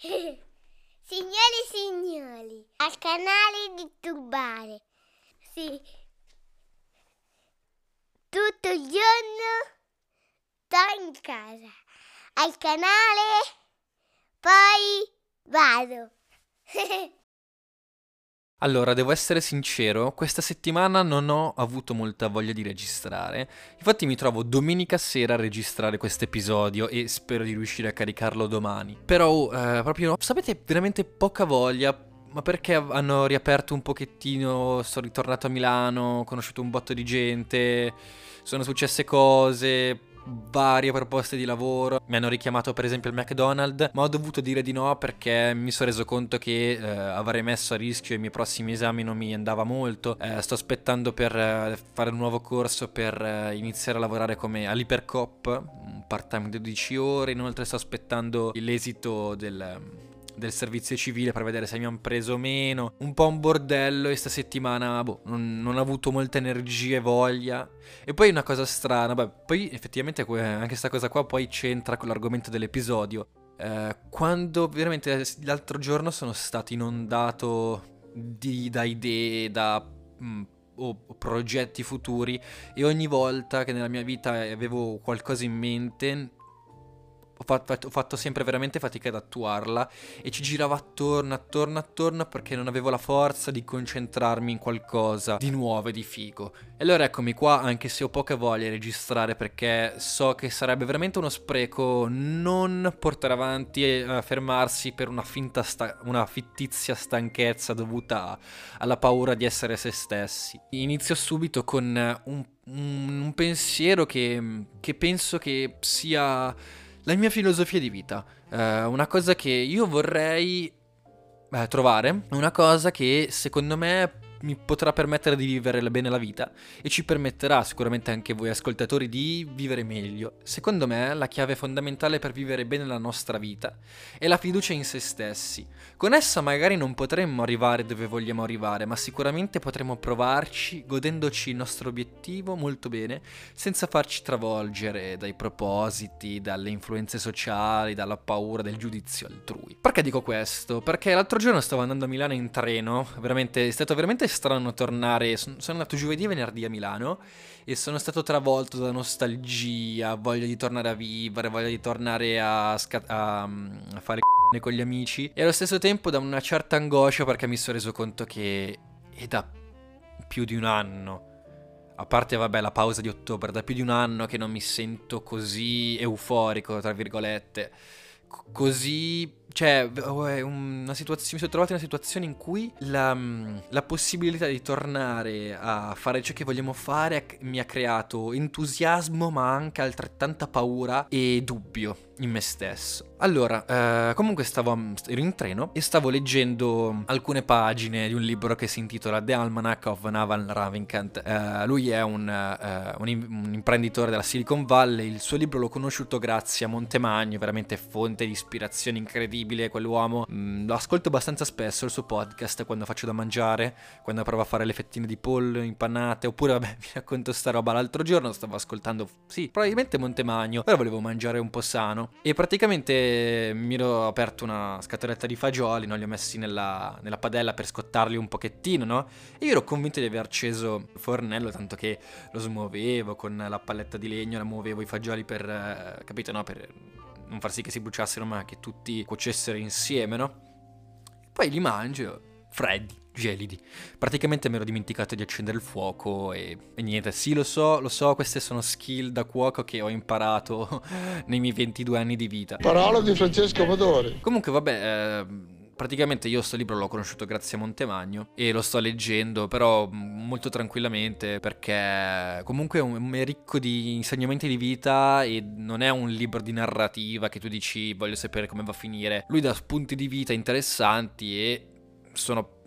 Signori e signori, al canale di Turbare. Sì. Tutto il giorno sto in casa. Al canale, poi vado. Allora, devo essere sincero, questa settimana non ho avuto molta voglia di registrare. Infatti mi trovo domenica sera a registrare questo episodio e spero di riuscire a caricarlo domani. Però, eh, proprio, sapete, veramente poca voglia. Ma perché hanno riaperto un pochettino, sono ritornato a Milano, ho conosciuto un botto di gente, sono successe cose, varie proposte di lavoro. Mi hanno richiamato per esempio il McDonald's, ma ho dovuto dire di no perché mi sono reso conto che eh, avrei messo a rischio i miei prossimi esami non mi andava molto. Eh, sto aspettando per eh, fare un nuovo corso per eh, iniziare a lavorare come all'Ipercop, un part-time di 12 ore. Inoltre sto aspettando l'esito del del servizio civile per vedere se mi hanno preso o meno. Un po' un bordello e sta settimana boh, non, non, ho avuto molta energia e voglia. E poi una cosa strana, beh, poi effettivamente anche questa cosa qua poi c'entra con l'argomento dell'episodio. Eh, quando veramente l'altro giorno sono stato inondato di, da idee, da... Mh, mm, o progetti futuri e ogni volta che nella mia vita avevo qualcosa in mente fatto, ho fatto, sempre veramente fatica ad attuarla e ci giravo attorno, attorno, attorno perché non avevo la forza di concentrarmi in qualcosa di nuovo e di figo. E allora eccomi qua, anche se ho poca voglia di registrare perché so che sarebbe veramente uno spreco non portare avanti e uh, fermarsi per una, finta sta- una fittizia stanchezza dovuta alla paura di essere se stessi. Inizio subito con un, un pensiero che, che penso che sia la mia filosofia di vita. Uh, una cosa che io vorrei eh, trovare, una cosa che secondo me mi potrà permettere di vivere bene la vita e ci permetterà sicuramente anche voi ascoltatori di vivere meglio. Secondo me la chiave fondamentale per vivere bene la nostra vita è la fiducia in se stessi. Con essa magari non potremmo arrivare dove vogliamo arrivare, ma sicuramente potremo provarci godendoci il nostro obiettivo molto bene, senza farci travolgere dai propositi, dalle influenze sociali, dalla paura del giudizio altrui. Perché dico questo? Perché l'altro giorno stavo andando a Milano in treno, veramente è stato veramente strano tornare. Sono, andato giovedì e venerdì a Milano e sono stato travolto da nostalgia, voglia di tornare a vivere, voglia di tornare a, sca- a, a fare c***e con gli amici e allo stesso tempo da una certa angoscia perché mi sono reso conto che è da più di un anno. A parte, vabbè, la pausa di ottobre, da più di un anno che non mi sento così euforico, tra virgolette. Così cioè, oh, una situazione, mi sono trovato in una situazione in cui la, mm, la, possibilità di tornare a fare ciò che vogliamo fare mi ha creato entusiasmo, ma anche altrettanta paura e dubbio in me stesso. Allora, eh, comunque stavo, ero in treno e stavo leggendo alcune pagine di un libro che si intitola The Almanac of Naval Ravikant. Eh, lui è un, eh, un, un, imprenditore della Silicon Valley, il suo libro l'ho conosciuto grazie a Montemagno, veramente fonte di ispirazione incredibile quell'uomo. Mm, lo ascolto abbastanza spesso il suo podcast quando faccio da mangiare, quando provo a fare le fettine di pollo impannate, oppure vabbè vi racconto sta roba l'altro giorno, stavo ascoltando, sì, probabilmente Montemagno, però volevo mangiare un po' sano e praticamente mi ero aperto una scatoletta di fagioli, no? li ho messi nella, nella, padella per scottarli un pochettino, no? E io ero convinto di aver acceso il fornello, tanto che lo smuovevo con la palletta di legno, la muovevo i fagioli per, eh, capito, no? Per non far sì che si bruciassero, ma che tutti cuocessero insieme, no? Poi li mangio, freddi gelidi. Praticamente mi ero dimenticato di accendere il fuoco e, e, niente, sì lo so, lo so, queste sono skill da cuoco che ho imparato nei miei 22 anni di vita. Parola di Francesco Modori. Comunque vabbè... Eh, praticamente io sto libro l'ho conosciuto grazie a Montemagno e lo sto leggendo però molto tranquillamente perché comunque è ricco di insegnamenti di vita e non è un libro di narrativa che tu dici voglio sapere come va a finire. Lui dà spunti di vita interessanti e sono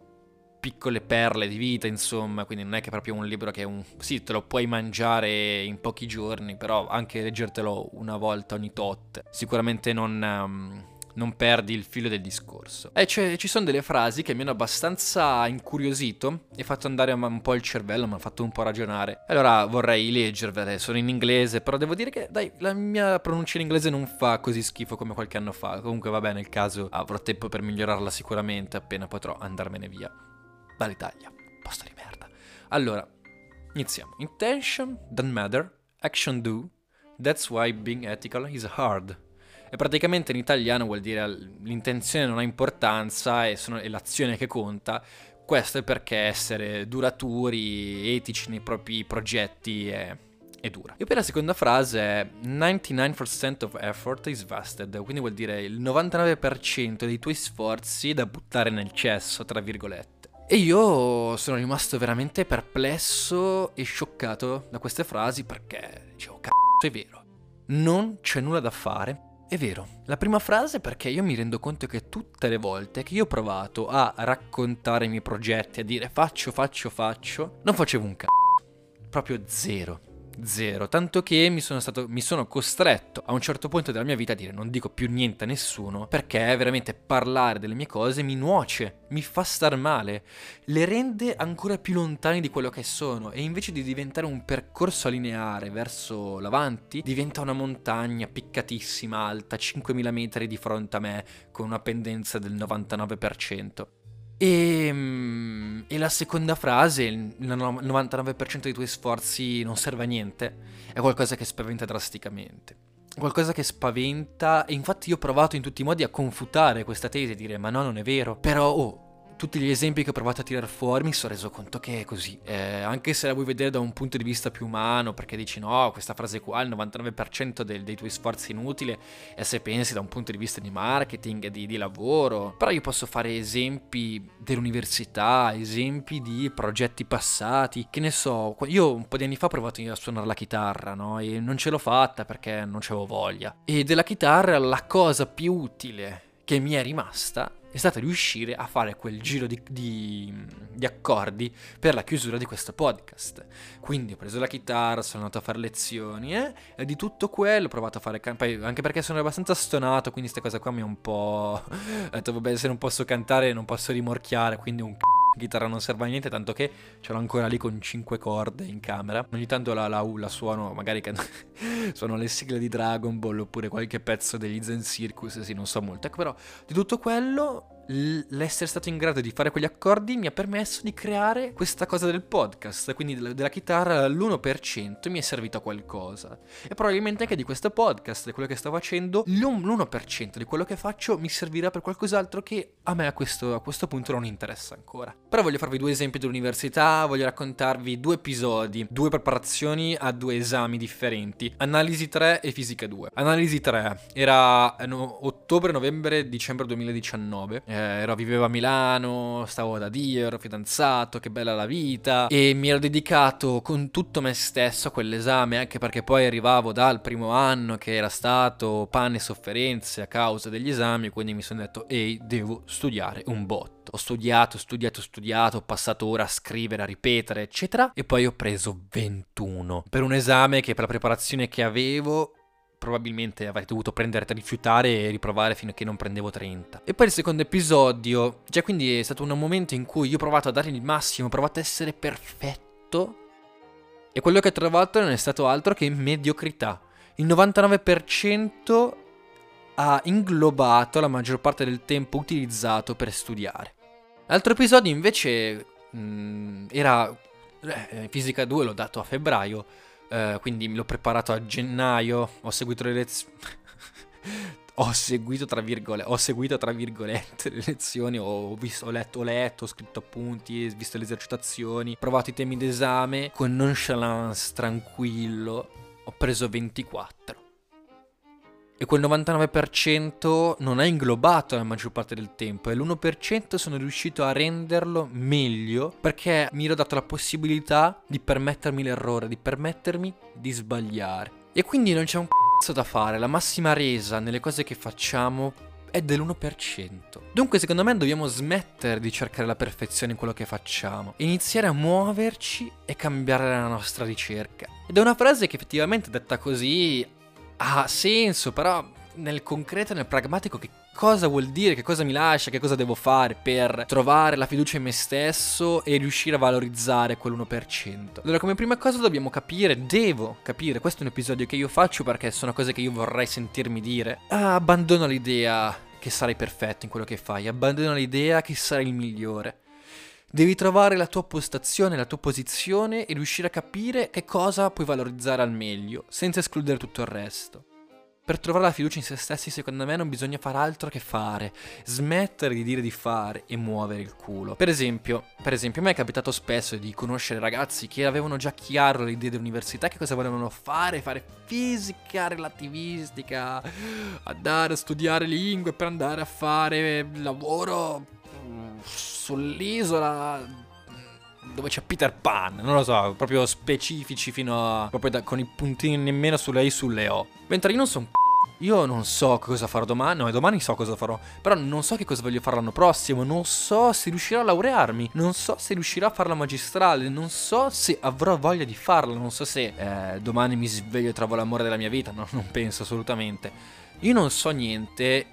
piccole perle di vita, insomma, quindi non è che è proprio un libro che un... Sì, te lo puoi mangiare in pochi giorni, però anche leggertelo una volta ogni tot. Sicuramente non... Um, non perdi il filo del discorso. E ci sono delle frasi che mi hanno abbastanza incuriosito e fatto andare un po' il cervello, mi hanno fatto un po' ragionare. Allora vorrei leggervele, sono in inglese, però devo dire che, dai, la mia pronuncia in inglese non fa così schifo come qualche anno fa. Comunque va bene, nel caso avrò tempo per migliorarla sicuramente appena potrò andarmene via dall'Italia. Posto di merda. Allora, iniziamo. Intention doesn't matter, action do. That's why being ethical is hard. E praticamente in italiano vuol dire l'intenzione non ha importanza e, sono, è l'azione che conta. Questo è perché essere duraturi, etici nei propri progetti è, è dura. E poi la seconda frase è 99% of effort is wasted, quindi vuol dire il 99% dei tuoi sforzi da buttare nel cesso, tra virgolette. E io sono rimasto veramente perplesso e scioccato da queste frasi perché dicevo, cazzo, è vero. Non c'è nulla da fare è vero, la prima frase perché io mi rendo conto che tutte le volte che io ho provato a raccontare i miei progetti, a dire faccio, faccio, faccio, non facevo un c***o. Proprio zero. Zero, tanto che mi sono, stato, mi sono costretto a un certo punto della mia vita a dire non dico più niente a nessuno perché veramente parlare delle mie cose mi nuoce, mi fa star male, le rende ancora più lontani di quello che sono e invece di diventare un percorso lineare verso l'avanti diventa una montagna piccatissima alta 5000 metri di fronte a me con una pendenza del 99%. E, ehm, e, la seconda frase, il 99% dei tuoi sforzi non serve a niente, è qualcosa che spaventa drasticamente. Qualcosa che spaventa e infatti io ho provato in tutti i modi a confutare questa tesi dire ma no non è vero. Però oh, tutti gli esempi che ho provato a tirare fuori mi sono reso conto che è così. Eh, anche se la vuoi vedere da un punto di vista più umano, perché dici no, questa frase qua, il 99% del, dei tuoi sforzi inutili, e se pensi da un punto di vista di marketing, di, di lavoro. Però io posso fare esempi dell'università, esempi di progetti passati, che ne so, io un po' di anni fa ho provato a suonare la chitarra, no? E non ce l'ho fatta perché non c'avevo voglia. E della chitarra la cosa più utile che mi è rimasta è stata riuscire a fare quel giro di, di, di, accordi per la chiusura di questo podcast. Quindi ho preso la chitarra, sono andato a fare lezioni eh, e di tutto quello ho provato a fare campagna, anche perché sono abbastanza stonato, quindi questa cosa qua mi ha un po'... ho detto vabbè se non posso cantare non posso rimorchiare, quindi un c***o chitarra non serve a niente, tanto che ce l'ho ancora lì con 5 corde in camera. Ogni tanto la, la, la suono, magari che suono le sigle di Dragon Ball oppure qualche pezzo degli Zen Circus, sì, non so molto. Ecco, però di tutto quello l'essere stato in grado di fare quegli accordi mi ha permesso di creare questa cosa del podcast, quindi della, chitarra l'1% mi è servito a qualcosa. E probabilmente anche di questo podcast, di quello che sto facendo, l'1% di quello che faccio mi servirà per qualcos'altro che a me a questo, a questo punto non interessa ancora. Però voglio farvi due esempi dell'università, voglio raccontarvi due episodi, due preparazioni a due esami differenti, analisi 3 e fisica 2. Analisi 3 era no, ottobre, novembre, dicembre 2019 eh, ero, vivevo a Milano, stavo da Dio, ero fidanzato, che bella la vita e mi ero dedicato con tutto me stesso a quell'esame anche perché poi arrivavo dal primo anno che era stato panne e sofferenze a causa degli esami quindi mi sono detto ehi devo studiare un botto. Ho studiato, studiato, studiato, ho passato ore a scrivere, a ripetere eccetera e poi ho preso 21 per un esame che per la preparazione che avevo probabilmente avrei dovuto prendere rifiutare e riprovare fino a che non prendevo 30. E poi il secondo episodio, già quindi è stato un momento in cui io ho provato a dare il massimo, ho provato a essere perfetto. E quello che ho trovato non è stato altro che mediocrità. Il 99% ha inglobato la maggior parte del tempo utilizzato per studiare. L'altro episodio invece mh, mm, era... Eh, fisica 2 l'ho dato a febbraio eh, quindi l'ho preparato a gennaio, ho seguito le lezioni... ho seguito tra virgolette, ho seguito tra virgolette le lezioni, ho, visto, ho letto, ho letto, ho scritto appunti, ho visto le esercitazioni, ho provato i temi d'esame con nonchalance, tranquillo, ho preso 24 e quel 99% non è inglobato la maggior parte del tempo e l'1% sono riuscito a renderlo meglio perché mi ero dato la possibilità di permettermi l'errore, di permettermi di sbagliare. E quindi non c'è un cazzo da fare, la massima resa nelle cose che facciamo è dell'1%. Dunque secondo me dobbiamo smettere di cercare la perfezione in quello che facciamo, iniziare a muoverci e cambiare la nostra ricerca. Ed è una frase che effettivamente detta così ha senso, però nel concreto, nel pragmatico, che cosa vuol dire, che cosa mi lascia, che cosa devo fare per trovare la fiducia in me stesso e riuscire a valorizzare quell'1%. Allora, come prima cosa dobbiamo capire, devo capire, questo è un episodio che io faccio perché sono cose che io vorrei sentirmi dire. Ah, abbandono l'idea che sarai perfetto in quello che fai, abbandona l'idea che sarai il migliore. Devi trovare la tua postazione, la tua posizione e riuscire a capire che cosa puoi valorizzare al meglio, senza escludere tutto il resto. Per trovare la fiducia in se stessi, secondo me, non bisogna fare altro che fare, smettere di dire di fare e muovere il culo. Per esempio, per esempio, a me è capitato spesso di conoscere ragazzi che avevano già chiaro l'idea dell'università, che cosa volevano fare, fare fisica relativistica, andare a studiare lingue per andare a fare lavoro sull'isola dove c'è Peter Pan, non lo so, proprio specifici fino a... proprio da, con i puntini nemmeno sulle I sulle O. Mentre io non sono io non so cosa farò domani, no, domani so cosa farò, però non so che cosa voglio fare l'anno prossimo, non so se riuscirò a laurearmi, non so se riuscirò a fare la magistrale, non so se avrò voglia di farla, non so se eh, domani mi sveglio e trovo l'amore della mia vita, no, non penso assolutamente. Io non so niente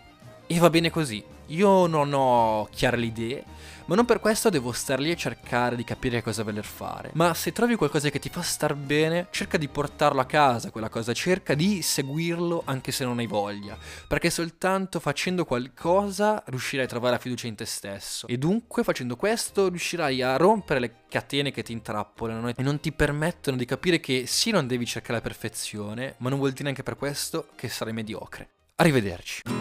e va bene così. Io non ho chiare le idee, ma non per questo devo star lì a cercare di capire cosa voler fare. Ma se trovi qualcosa che ti fa star bene, cerca di portarlo a casa quella cosa, cerca di seguirlo anche se non hai voglia, perché soltanto facendo qualcosa riuscirai a trovare la fiducia in te stesso. E dunque facendo questo riuscirai a rompere le catene che ti intrappolano e non ti permettono di capire che sì non devi cercare la perfezione, ma non vuol dire neanche per questo che sarai mediocre. Arrivederci.